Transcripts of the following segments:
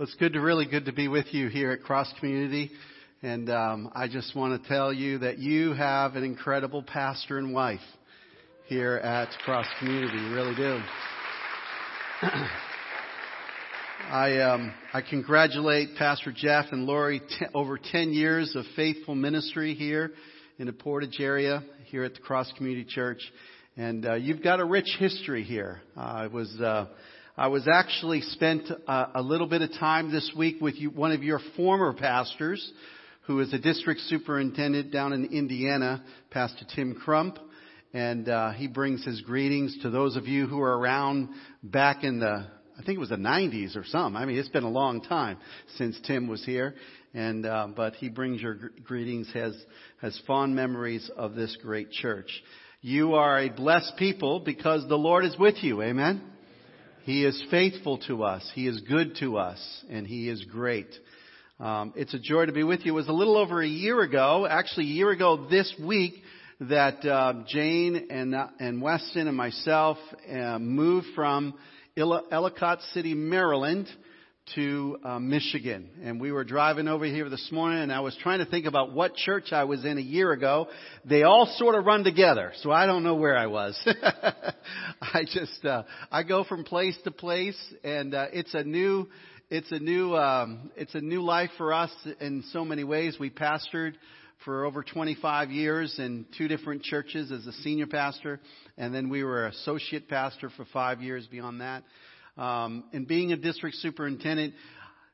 Well, it's good to really good to be with you here at Cross Community. And um, I just want to tell you that you have an incredible pastor and wife here at Cross Community. You really do. I um, I congratulate Pastor Jeff and Lori t- over 10 years of faithful ministry here in the Portage area here at the Cross Community Church, and uh, you've got a rich history here. Uh, I was uh, I was actually spent uh, a little bit of time this week with you, one of your former pastors, who is a district superintendent down in Indiana, Pastor Tim Crump. And uh, he brings his greetings to those of you who are around back in the, I think it was the 90s or some. I mean, it's been a long time since Tim was here. And uh, but he brings your greetings, has has fond memories of this great church. You are a blessed people because the Lord is with you. Amen. He is faithful to us. He is good to us, and He is great. Um, it's a joy to be with you. It was a little over a year ago, actually a year ago this week, that uh, Jane and uh, and Weston and myself uh, moved from Ellicott City, Maryland, to uh, Michigan. And we were driving over here this morning and I was trying to think about what church I was in a year ago. They all sort of run together, so I don't know where I was. I just, uh, I go from place to place and uh, it's a new, it's a new, um, it's a new life for us in so many ways. We pastored for over 25 years in two different churches as a senior pastor, and then we were associate pastor for five years beyond that. Um, and being a district superintendent,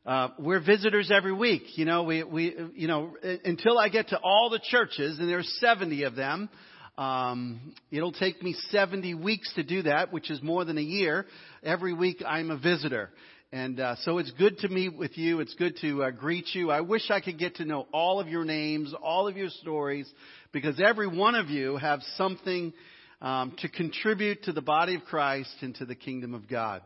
uh, we're visitors every week. You know, we, we, you know, until I get to all the churches, and there's 70 of them, um, it'll take me 70 weeks to do that, which is more than a year. Every week I'm a visitor. And uh, so it's good to meet with you. It's good to uh, greet you. I wish I could get to know all of your names, all of your stories, because every one of you have something um, to contribute to the body of Christ and to the kingdom of God.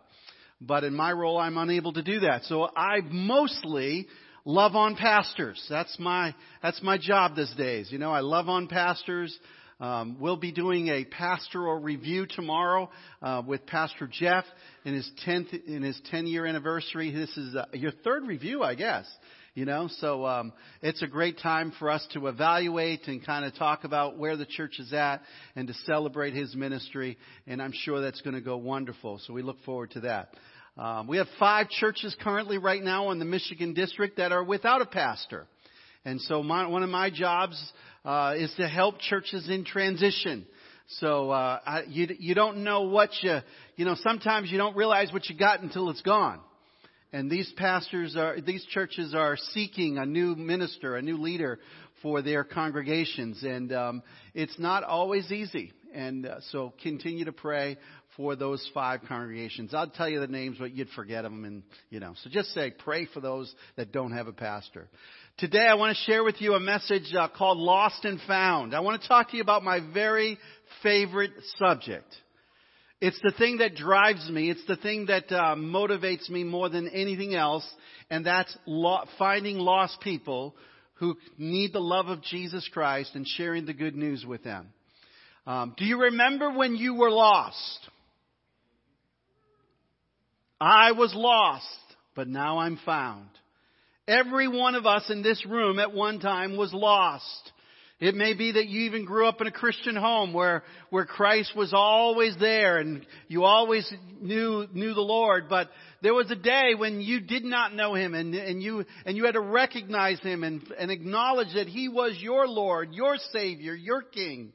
But in my role, I'm unable to do that. So I mostly love on pastors. That's my, that's my job these days. You know, I love on pastors. Um, we'll be doing a pastoral review tomorrow uh, with Pastor Jeff in his tenth in his ten year anniversary. This is uh, your third review, I guess. You know, so um, it's a great time for us to evaluate and kind of talk about where the church is at and to celebrate his ministry. And I'm sure that's going to go wonderful. So we look forward to that. Um, we have five churches currently right now in the Michigan district that are without a pastor. And so my, one of my jobs uh, is to help churches in transition. So uh, I, you you don't know what you you know. Sometimes you don't realize what you got until it's gone. And these pastors are these churches are seeking a new minister, a new leader for their congregations, and um, it's not always easy. And uh, so continue to pray for those five congregations. I'll tell you the names, but you'd forget them, and you know. So just say pray for those that don't have a pastor. Today I want to share with you a message uh, called Lost and Found. I want to talk to you about my very favorite subject. It's the thing that drives me. It's the thing that uh, motivates me more than anything else, and that's lo- finding lost people who need the love of Jesus Christ and sharing the good news with them. Um, do you remember when you were lost? I was lost, but now I'm found. Every one of us in this room at one time was lost. It may be that you even grew up in a Christian home where, where Christ was always there and you always knew, knew the Lord, but there was a day when you did not know Him and, and you, and you had to recognize Him and, and acknowledge that He was your Lord, your Savior, your King.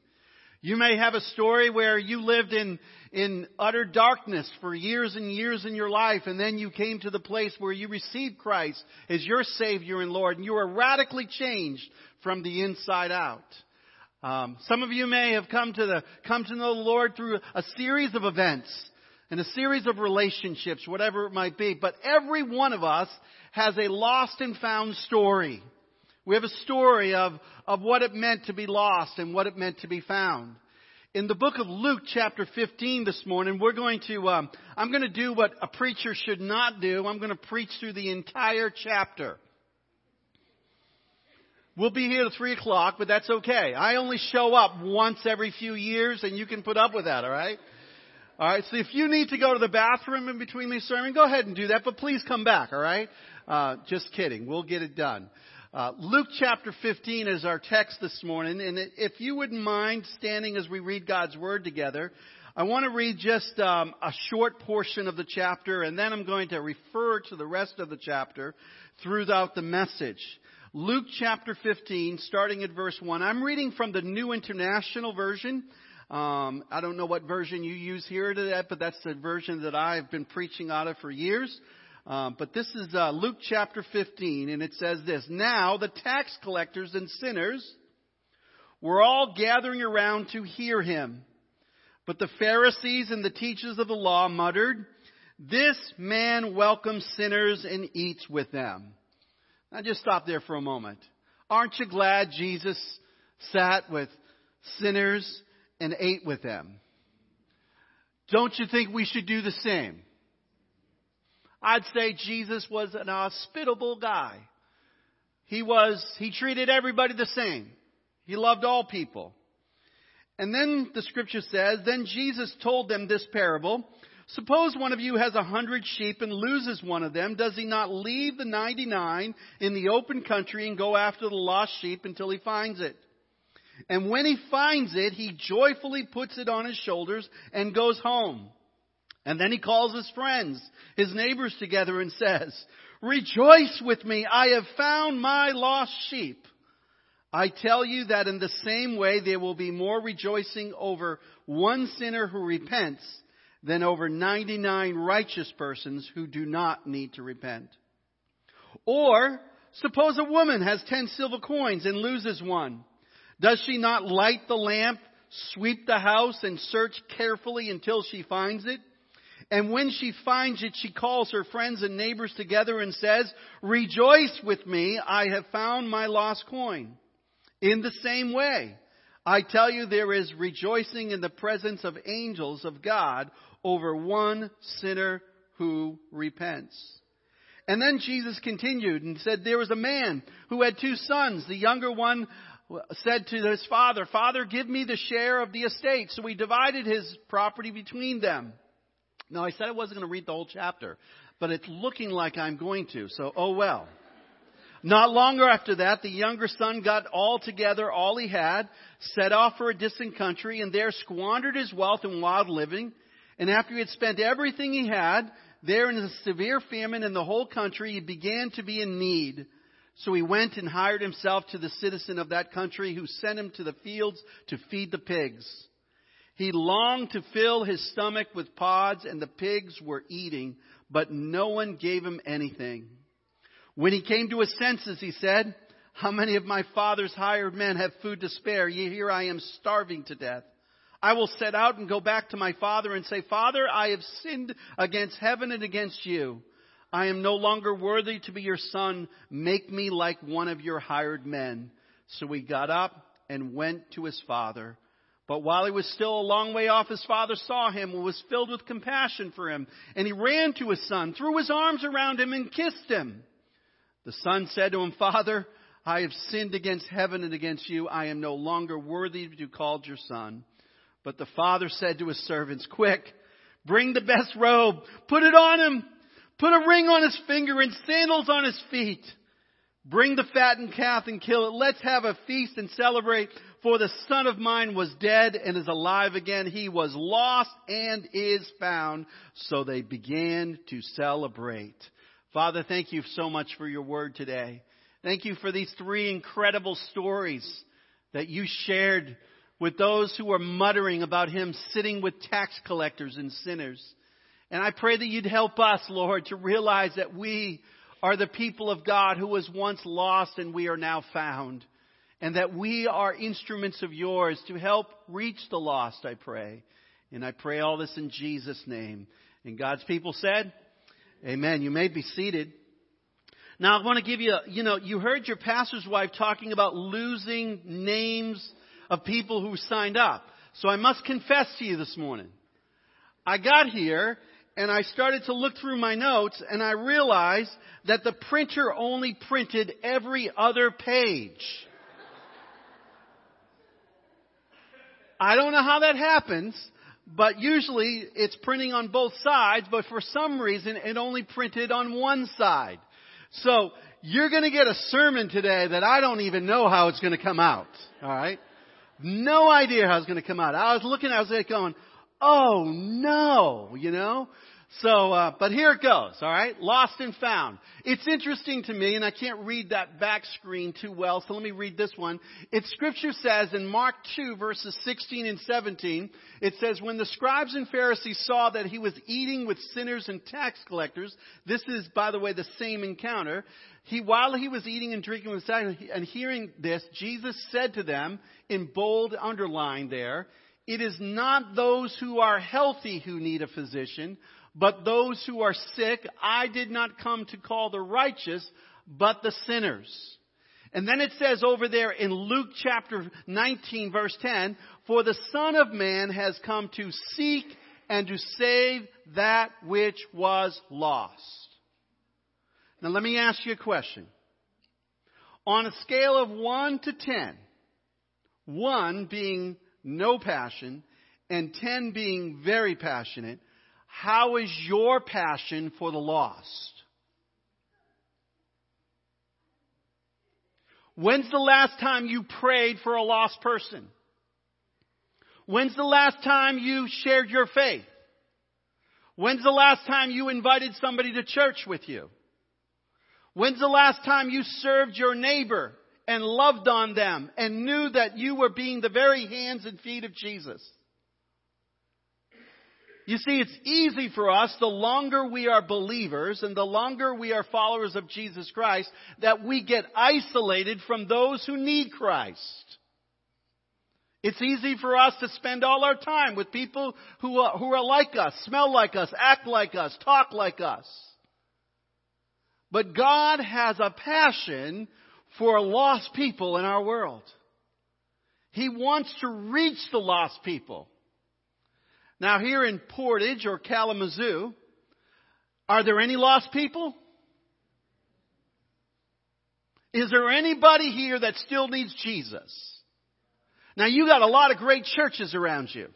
You may have a story where you lived in, in utter darkness for years and years in your life, and then you came to the place where you received Christ as your Savior and Lord, and you were radically changed from the inside out. Um, some of you may have come to the come to know the Lord through a series of events and a series of relationships, whatever it might be. But every one of us has a lost and found story. We have a story of, of what it meant to be lost and what it meant to be found. In the book of Luke chapter 15 this morning, we're going to, um, I'm going to do what a preacher should not do. I'm going to preach through the entire chapter. We'll be here at 3 o'clock, but that's okay. I only show up once every few years, and you can put up with that, alright? All right. So if you need to go to the bathroom in between me sermon, go ahead and do that. But please come back. All right. Uh, just kidding. We'll get it done. Uh, Luke chapter 15 is our text this morning, and if you wouldn't mind standing as we read God's Word together, I want to read just um, a short portion of the chapter, and then I'm going to refer to the rest of the chapter throughout the message. Luke chapter 15, starting at verse 1. I'm reading from the New International Version. Um, I don't know what version you use here today, but that's the version that I've been preaching out of for years. Um, but this is uh, Luke chapter 15, and it says this Now the tax collectors and sinners were all gathering around to hear him. But the Pharisees and the teachers of the law muttered, This man welcomes sinners and eats with them. Now just stop there for a moment. Aren't you glad Jesus sat with sinners and ate with them? Don't you think we should do the same? I'd say Jesus was an hospitable guy. He was, he treated everybody the same. He loved all people. And then the scripture says, then Jesus told them this parable. Suppose one of you has a hundred sheep and loses one of them. Does he not leave the 99 in the open country and go after the lost sheep until he finds it? And when he finds it, he joyfully puts it on his shoulders and goes home. And then he calls his friends, his neighbors together and says, Rejoice with me, I have found my lost sheep. I tell you that in the same way there will be more rejoicing over one sinner who repents than over 99 righteous persons who do not need to repent. Or, suppose a woman has 10 silver coins and loses one. Does she not light the lamp, sweep the house, and search carefully until she finds it? And when she finds it, she calls her friends and neighbors together and says, Rejoice with me, I have found my lost coin. In the same way, I tell you, there is rejoicing in the presence of angels of God over one sinner who repents. And then Jesus continued and said, There was a man who had two sons. The younger one said to his father, Father, give me the share of the estate. So he divided his property between them. Now, I said I wasn't going to read the whole chapter, but it's looking like I'm going to, so oh well. Not longer after that, the younger son got all together all he had, set off for a distant country, and there squandered his wealth in wild living. And after he had spent everything he had, there in a severe famine in the whole country, he began to be in need. So he went and hired himself to the citizen of that country who sent him to the fields to feed the pigs. He longed to fill his stomach with pods, and the pigs were eating, but no one gave him anything. When he came to his senses, he said, How many of my father's hired men have food to spare? Yet here I am starving to death. I will set out and go back to my father and say, Father, I have sinned against heaven and against you. I am no longer worthy to be your son. Make me like one of your hired men. So he got up and went to his father. But while he was still a long way off, his father saw him and was filled with compassion for him. And he ran to his son, threw his arms around him, and kissed him. The son said to him, Father, I have sinned against heaven and against you. I am no longer worthy to be called your son. But the father said to his servants, Quick, bring the best robe, put it on him, put a ring on his finger and sandals on his feet. Bring the fattened calf and kill it. Let's have a feast and celebrate. For the son of mine was dead and is alive again. He was lost and is found. So they began to celebrate. Father, thank you so much for your word today. Thank you for these three incredible stories that you shared with those who were muttering about him sitting with tax collectors and sinners. And I pray that you'd help us, Lord, to realize that we are the people of God who was once lost and we are now found and that we are instruments of yours to help reach the lost, I pray. And I pray all this in Jesus' name. And God's people said, Amen. You may be seated. Now I want to give you, you know, you heard your pastor's wife talking about losing names of people who signed up. So I must confess to you this morning. I got here and I started to look through my notes and I realized that the printer only printed every other page. I don't know how that happens, but usually it's printing on both sides, but for some reason it only printed on one side. So you're going to get a sermon today that I don't even know how it's going to come out. All right? No idea how it's going to come out. I was looking, I was like going, oh no, you know? So, uh, but here it goes, alright? Lost and found. It's interesting to me, and I can't read that back screen too well, so let me read this one. It scripture says in Mark 2 verses 16 and 17, it says, when the scribes and Pharisees saw that he was eating with sinners and tax collectors, this is, by the way, the same encounter, he, while he was eating and drinking with sinners, and hearing this, Jesus said to them, in bold underline there, it is not those who are healthy who need a physician, but those who are sick, I did not come to call the righteous, but the sinners. And then it says over there in Luke chapter 19 verse 10, for the Son of Man has come to seek and to save that which was lost. Now let me ask you a question. On a scale of 1 to 10, 1 being no passion and 10 being very passionate, how is your passion for the lost? When's the last time you prayed for a lost person? When's the last time you shared your faith? When's the last time you invited somebody to church with you? When's the last time you served your neighbor and loved on them and knew that you were being the very hands and feet of Jesus? You see, it's easy for us, the longer we are believers and the longer we are followers of Jesus Christ, that we get isolated from those who need Christ. It's easy for us to spend all our time with people who are, who are like us, smell like us, act like us, talk like us. But God has a passion for lost people in our world. He wants to reach the lost people. Now, here in Portage or Kalamazoo, are there any lost people? Is there anybody here that still needs Jesus? Now, you got a lot of great churches around you.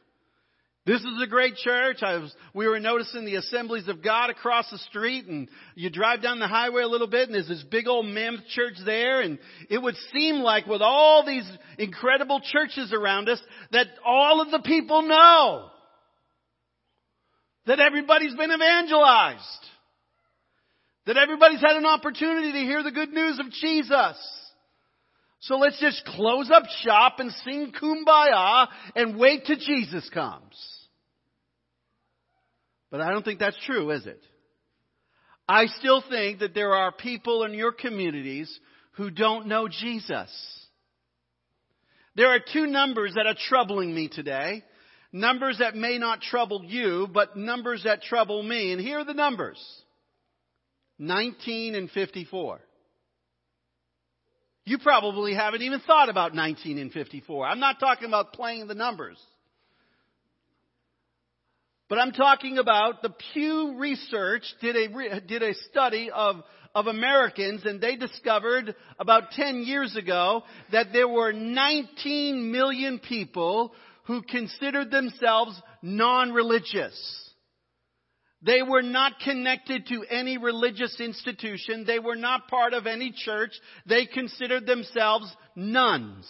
This is a great church. I was, we were noticing the assemblies of God across the street and you drive down the highway a little bit and there's this big old mammoth church there and it would seem like with all these incredible churches around us that all of the people know that everybody's been evangelized. That everybody's had an opportunity to hear the good news of Jesus. So let's just close up shop and sing kumbaya and wait till Jesus comes. But I don't think that's true, is it? I still think that there are people in your communities who don't know Jesus. There are two numbers that are troubling me today. Numbers that may not trouble you, but numbers that trouble me. And here are the numbers. 19 and 54. You probably haven't even thought about 19 and 54. I'm not talking about playing the numbers. But I'm talking about the Pew Research did a, did a study of, of Americans and they discovered about 10 years ago that there were 19 million people who considered themselves non-religious. They were not connected to any religious institution. They were not part of any church. They considered themselves nones.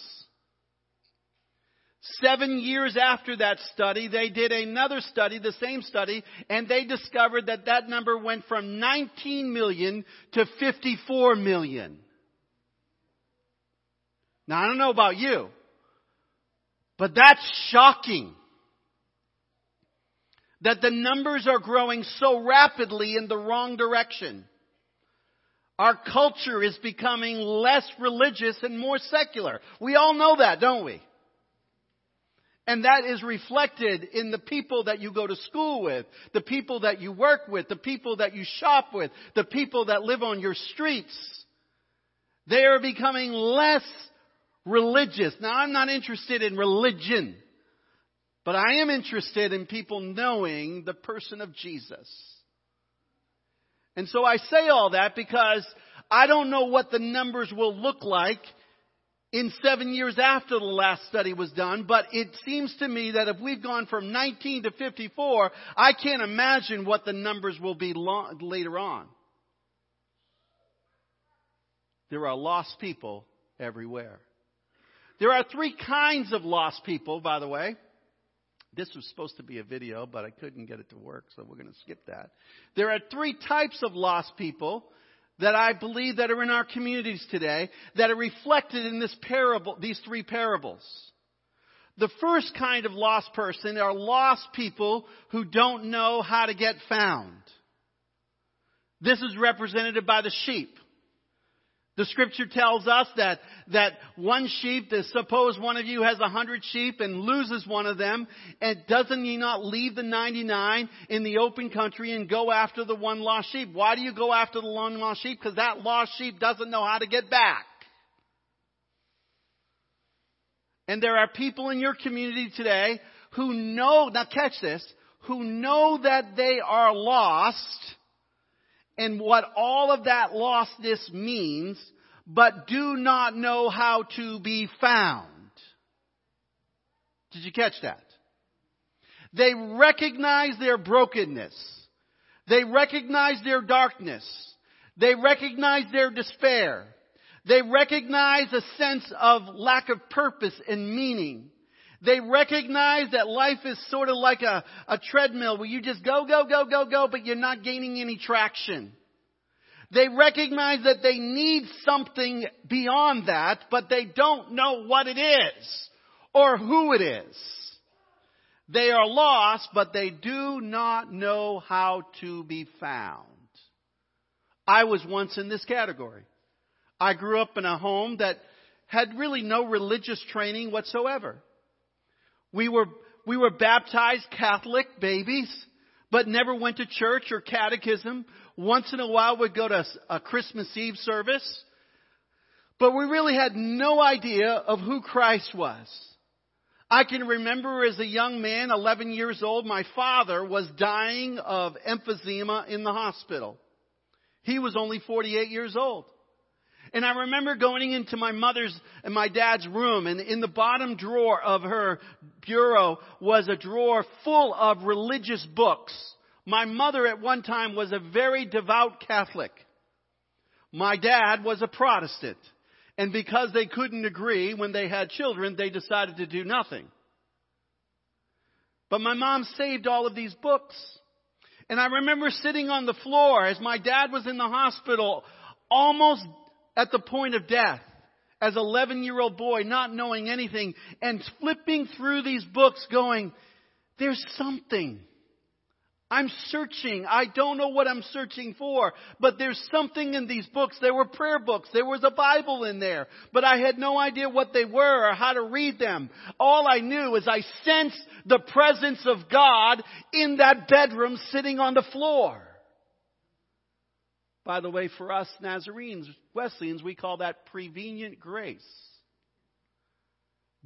Seven years after that study, they did another study, the same study, and they discovered that that number went from 19 million to 54 million. Now I don't know about you, but that's shocking. That the numbers are growing so rapidly in the wrong direction. Our culture is becoming less religious and more secular. We all know that, don't we? And that is reflected in the people that you go to school with, the people that you work with, the people that you shop with, the people that live on your streets. They are becoming less religious. Now I'm not interested in religion, but I am interested in people knowing the person of Jesus. And so I say all that because I don't know what the numbers will look like in seven years after the last study was done, but it seems to me that if we've gone from 19 to 54, I can't imagine what the numbers will be long, later on. There are lost people everywhere. There are three kinds of lost people, by the way. This was supposed to be a video, but I couldn't get it to work, so we're going to skip that. There are three types of lost people that I believe that are in our communities today that are reflected in this parable, these three parables. The first kind of lost person are lost people who don't know how to get found. This is represented by the sheep. The scripture tells us that, that one sheep, that suppose one of you has a hundred sheep and loses one of them, and doesn't he not leave the 99 in the open country and go after the one lost sheep? Why do you go after the one lost sheep? Because that lost sheep doesn't know how to get back. And there are people in your community today who know, now catch this, who know that they are lost, and what all of that lostness means, but do not know how to be found. Did you catch that? They recognize their brokenness. They recognize their darkness. They recognize their despair. They recognize a sense of lack of purpose and meaning. They recognize that life is sort of like a, a treadmill where you just go, go, go, go, go, but you're not gaining any traction. They recognize that they need something beyond that, but they don't know what it is or who it is. They are lost, but they do not know how to be found. I was once in this category. I grew up in a home that had really no religious training whatsoever. We were, we were baptized Catholic babies, but never went to church or catechism. Once in a while we'd go to a Christmas Eve service, but we really had no idea of who Christ was. I can remember as a young man, 11 years old, my father was dying of emphysema in the hospital. He was only 48 years old. And I remember going into my mother's and my dad's room and in the bottom drawer of her bureau was a drawer full of religious books. My mother at one time was a very devout Catholic. My dad was a Protestant. And because they couldn't agree when they had children, they decided to do nothing. But my mom saved all of these books. And I remember sitting on the floor as my dad was in the hospital almost at the point of death as 11 year old boy, not knowing anything, and flipping through these books going, there's something. I'm searching. I don't know what I'm searching for, but there's something in these books. There were prayer books. There was a Bible in there, but I had no idea what they were or how to read them. All I knew is I sensed the presence of God in that bedroom sitting on the floor. By the way, for us Nazarenes, Wesleyans, we call that prevenient grace.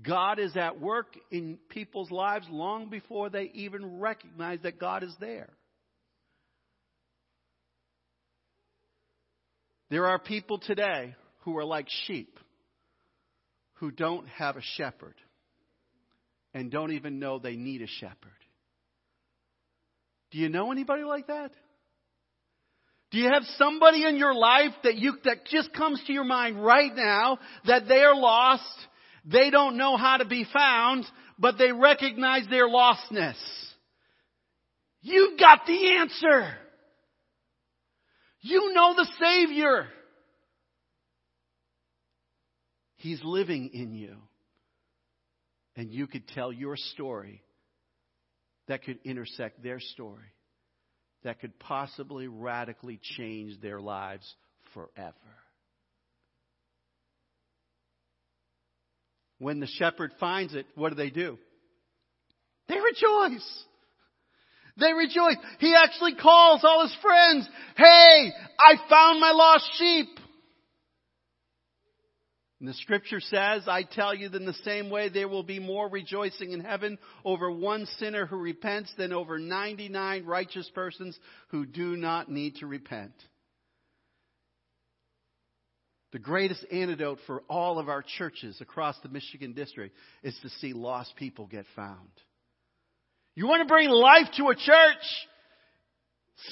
God is at work in people's lives long before they even recognize that God is there. There are people today who are like sheep who don't have a shepherd and don't even know they need a shepherd. Do you know anybody like that? Do you have somebody in your life that you that just comes to your mind right now that they are lost they don't know how to be found, but they recognize their lostness. You got the answer. You know the Savior. He's living in you. And you could tell your story that could intersect their story, that could possibly radically change their lives forever. When the shepherd finds it, what do they do? They rejoice. They rejoice. He actually calls all his friends, Hey, I found my lost sheep. And the scripture says, I tell you, in the same way there will be more rejoicing in heaven over one sinner who repents than over 99 righteous persons who do not need to repent. The greatest antidote for all of our churches across the Michigan district is to see lost people get found. You want to bring life to a church?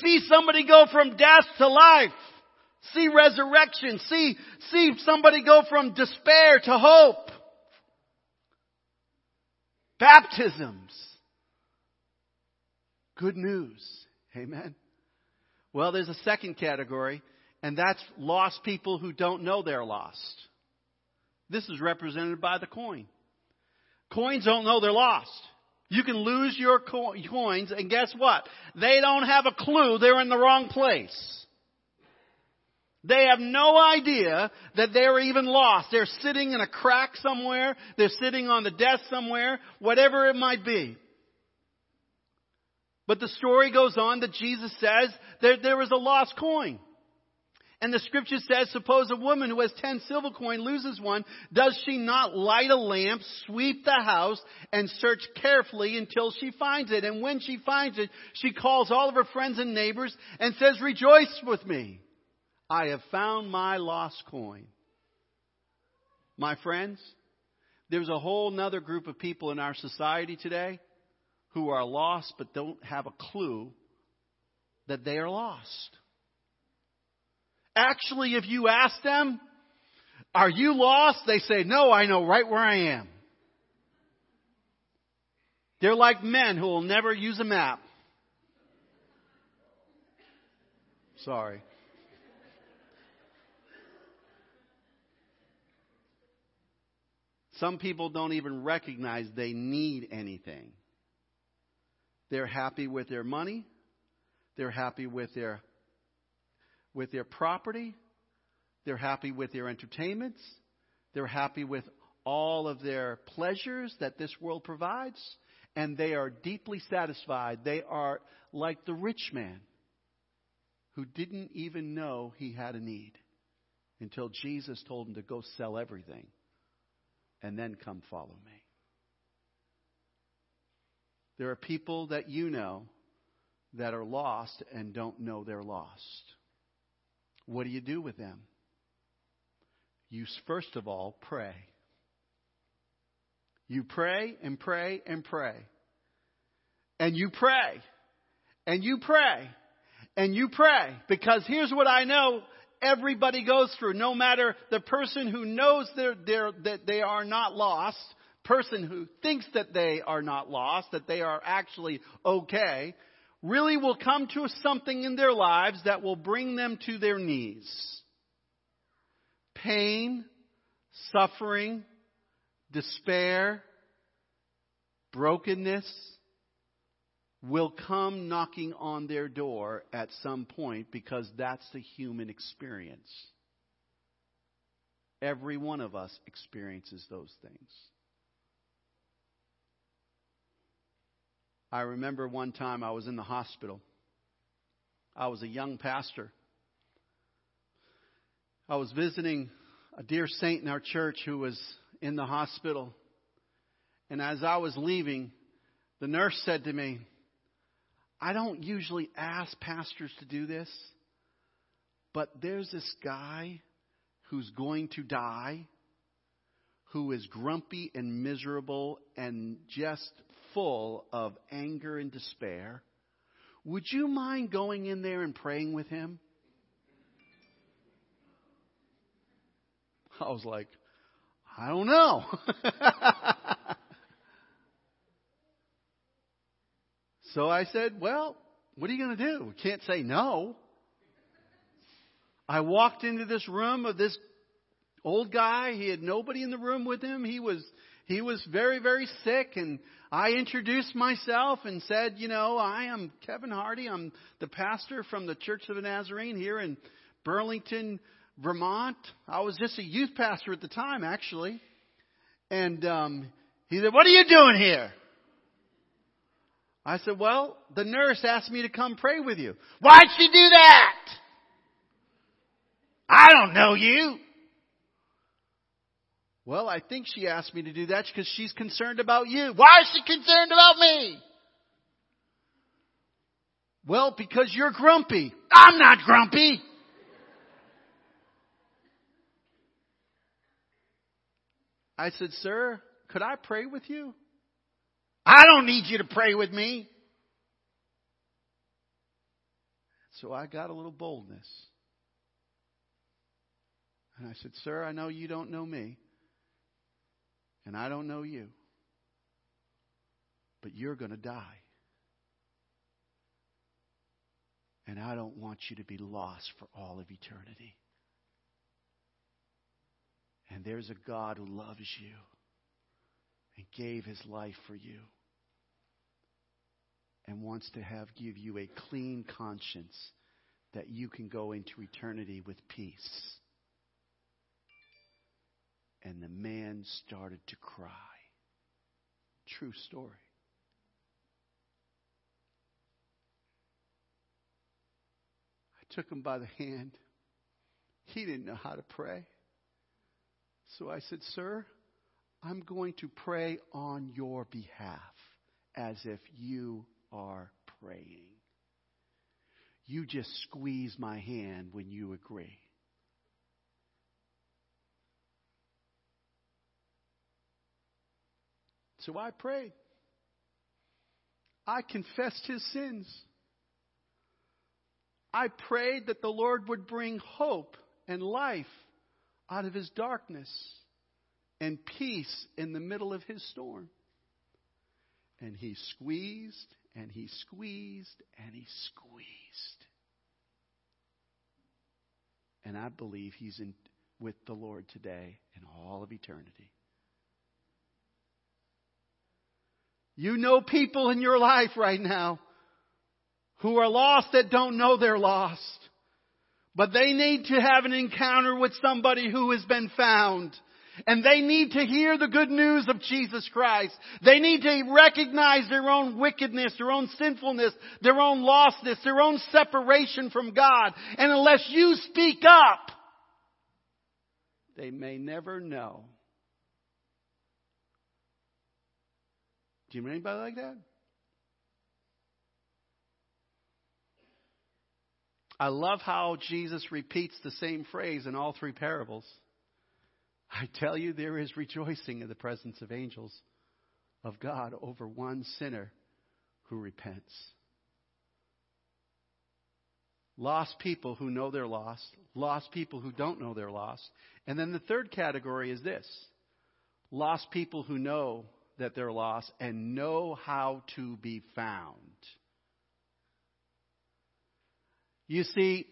See somebody go from death to life. See resurrection. See, see somebody go from despair to hope. Baptisms. Good news. Amen. Well, there's a second category, and that's lost people who don't know they're lost. This is represented by the coin. Coins don't know they're lost. You can lose your coins, and guess what? They don't have a clue they're in the wrong place. They have no idea that they're even lost. They're sitting in a crack somewhere. They're sitting on the desk somewhere, whatever it might be. But the story goes on that Jesus says that there was a lost coin. And the scripture says, suppose a woman who has ten silver coins loses one, does she not light a lamp, sweep the house, and search carefully until she finds it? And when she finds it, she calls all of her friends and neighbors and says, rejoice with me. I have found my lost coin. My friends, there's a whole nother group of people in our society today who are lost but don't have a clue that they are lost. Actually, if you ask them, are you lost? They say, no, I know right where I am. They're like men who will never use a map. Sorry. Some people don't even recognize they need anything. They're happy with their money. They're happy with their, with their property. They're happy with their entertainments. They're happy with all of their pleasures that this world provides. And they are deeply satisfied. They are like the rich man who didn't even know he had a need until Jesus told him to go sell everything and then come follow me. There are people that you know that are lost and don't know they're lost. What do you do with them? You first of all pray. You pray and pray and pray. And you pray. And you pray. And you pray. Because here's what I know everybody goes through, no matter the person who knows they're, they're, that they are not lost, person who thinks that they are not lost, that they are actually okay, really will come to something in their lives that will bring them to their knees. Pain, suffering, despair, brokenness, will come knocking on their door at some point because that's the human experience. Every one of us experiences those things. I remember one time I was in the hospital. I was a young pastor. I was visiting a dear saint in our church who was in the hospital. And as I was leaving, the nurse said to me, I don't usually ask pastors to do this, but there's this guy who's going to die who is grumpy and miserable and just full of anger and despair. Would you mind going in there and praying with him? I was like, I don't know. So I said, Well, what are you going to do? We can't say no. I walked into this room of this old guy. He had nobody in the room with him. He was he was very very sick and I introduced myself and said, you know, I am Kevin Hardy. I'm the pastor from the Church of the Nazarene here in Burlington, Vermont. I was just a youth pastor at the time actually. And um he said, "What are you doing here?" I said, Well, the nurse asked me to come pray with you. Why'd she do that? I don't know you. Well, I think she asked me to do that because she's concerned about you. Why is she concerned about me? Well, because you're grumpy. I'm not grumpy. I said, Sir, could I pray with you? I don't need you to pray with me. So I got a little boldness. And I said, Sir, I know you don't know me, and I don't know you, but you're going to die. And I don't want you to be lost for all of eternity. And there's a God who loves you and gave his life for you and wants to have give you a clean conscience that you can go into eternity with peace. And the man started to cry. True story. I took him by the hand. He didn't know how to pray. So I said, Sir, I'm going to pray on your behalf as if you are praying. You just squeeze my hand when you agree. So I prayed. I confessed his sins. I prayed that the Lord would bring hope and life out of his darkness and peace in the middle of his storm. And he squeezed and he squeezed and he squeezed. And I believe he's in, with the Lord today and all of eternity. You know people in your life right now who are lost that don't know they're lost. But they need to have an encounter with somebody who has been found. And they need to hear the good news of Jesus Christ. They need to recognize their own wickedness, their own sinfulness, their own lostness, their own separation from God. And unless you speak up, they may never know. Do you know anybody like that? I love how Jesus repeats the same phrase in all three parables. I tell you, there is rejoicing in the presence of angels of God over one sinner who repents. Lost people who know they're lost, lost people who don't know they're lost. And then the third category is this lost people who know that they're lost and know how to be found. You see,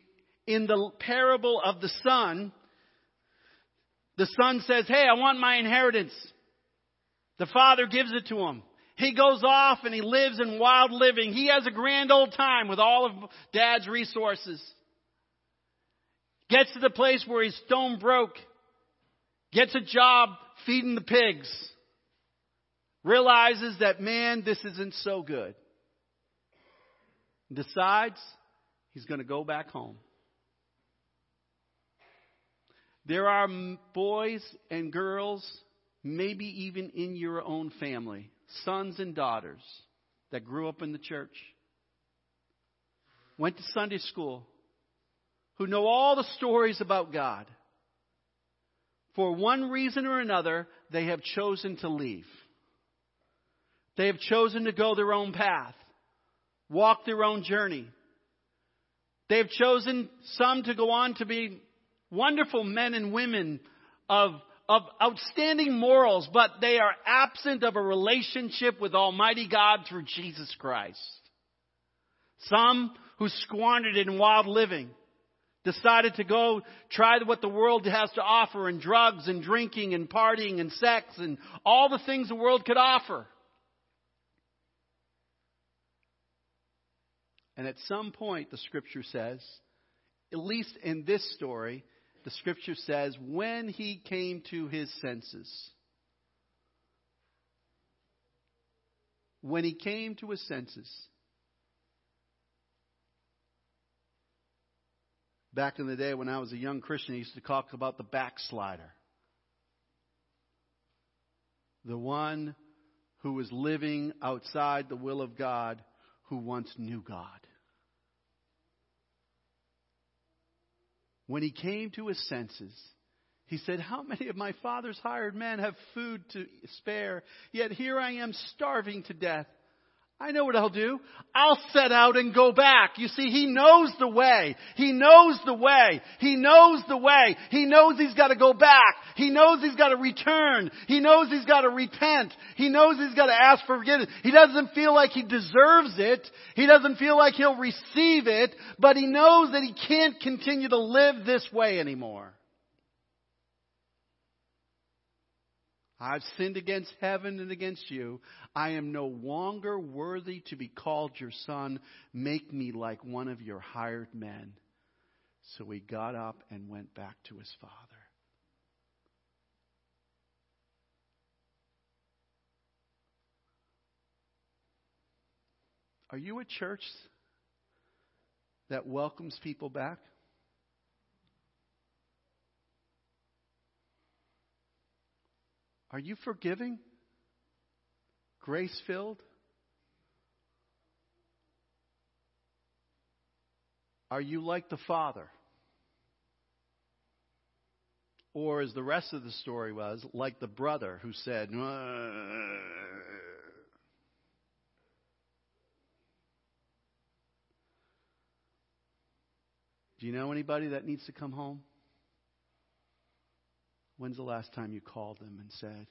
in the parable of the son, the son says, Hey, I want my inheritance. The father gives it to him. He goes off and he lives in wild living. He has a grand old time with all of dad's resources. Gets to the place where he's stone broke. Gets a job feeding the pigs. Realizes that, man, this isn't so good. Decides He's going to go back home. There are boys and girls, maybe even in your own family, sons and daughters that grew up in the church, went to Sunday school, who know all the stories about God. For one reason or another, they have chosen to leave. They have chosen to go their own path, walk their own journey. They have chosen some to go on to be wonderful men and women of, of outstanding morals, but they are absent of a relationship with Almighty God through Jesus Christ. Some who squandered it in wild living decided to go try what the world has to offer in drugs and drinking and partying and sex and all the things the world could offer. And at some point, the scripture says, at least in this story, the scripture says, when he came to his senses, when he came to his senses, back in the day when I was a young Christian, I used to talk about the backslider. The one who was living outside the will of God who once knew God. When he came to his senses, He said, How many of my father's hired men have food to spare? Yet here I am starving to death. I know what I'll do. I'll set out and go back. You see, he knows the way. He knows the way. He knows the way. He knows he's got to go back. He knows he's got to return. He knows he's got to repent. He knows he's got to ask for forgiveness. He doesn't feel like he deserves it. He doesn't feel like he'll receive it, but he knows that he can't continue to live this way anymore. I've sinned against heaven and against you. I am no longer worthy to be called your son. Make me like one of your hired men. So he got up and went back to his father. Are you a church that welcomes people back? Are you forgiving? Grace filled? Are you like the Father? Or, as the rest of the story was, like the brother who said, Do you know anybody that needs to come home? When's the last time you called them and said,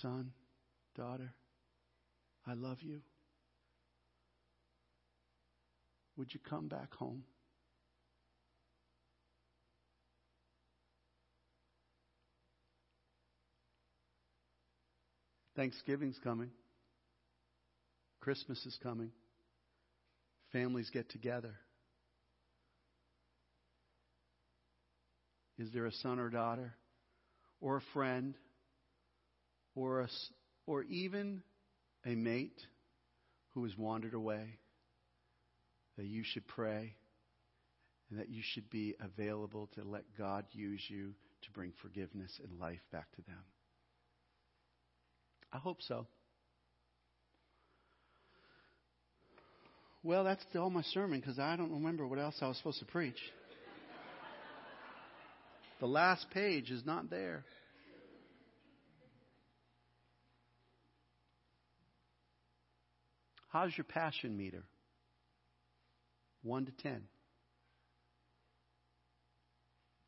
Son, daughter, I love you? Would you come back home? Thanksgiving's coming. Christmas is coming. Families get together. Is there a son or daughter, or a friend, or, a, or even a mate who has wandered away that you should pray and that you should be available to let God use you to bring forgiveness and life back to them? I hope so. Well, that's all my sermon because I don't remember what else I was supposed to preach. The last page is not there. How's your passion meter? 1 to 10.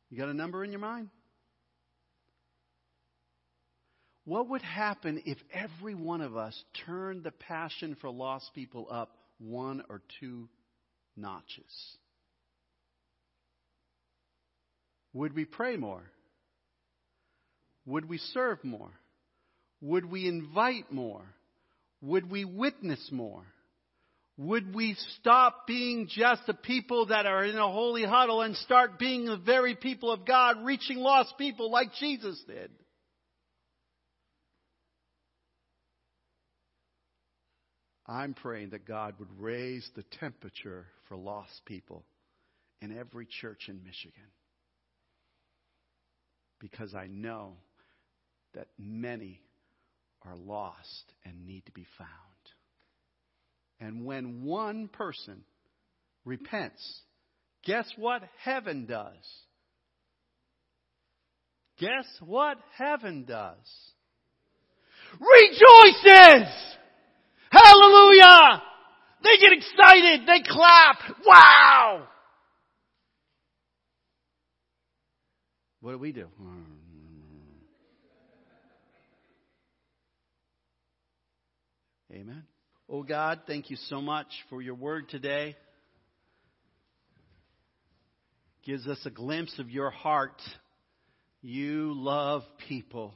You got a number in your mind? What would happen if every one of us turned the passion for lost people up one or two notches? Would we pray more? Would we serve more? Would we invite more? Would we witness more? Would we stop being just the people that are in a holy huddle and start being the very people of God, reaching lost people like Jesus did? I'm praying that God would raise the temperature for lost people in every church in Michigan because I know that many are lost and need to be found. And when one person repents, guess what heaven does? Guess what heaven does? Rejoices! Hallelujah! They get excited. They clap. Wow! What do we do? Amen. Oh God, thank you so much for your word today. Gives us a glimpse of your heart. You love people.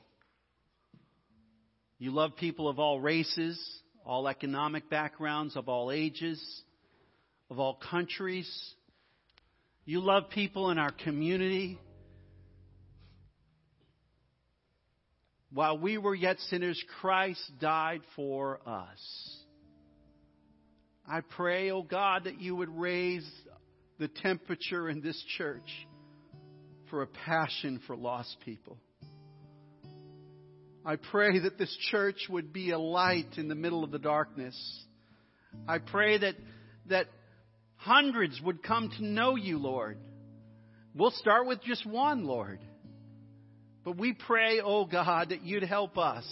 You love people of all races, all economic backgrounds, of all ages, of all countries. You love people in our community. While we were yet sinners, Christ died for us. I pray, O oh God, that you would raise the temperature in this church for a passion for lost people. I pray that this church would be a light in the middle of the darkness. I pray that, that hundreds would come to know you, Lord. We'll start with just one, Lord. But we pray, oh God, that you'd help us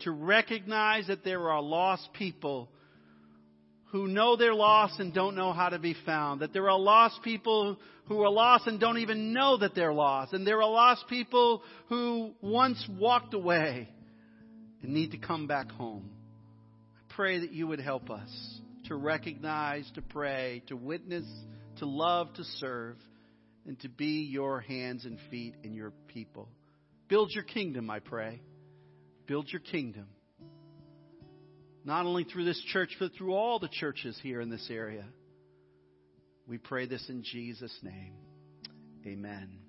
to recognize that there are lost people who know they're lost and don't know how to be found. That there are lost people who are lost and don't even know that they're lost. And there are lost people who once walked away and need to come back home. I pray that you would help us to recognize, to pray, to witness, to love, to serve, and to be your hands and feet in your people. Build your kingdom, I pray. Build your kingdom. Not only through this church, but through all the churches here in this area. We pray this in Jesus' name. Amen.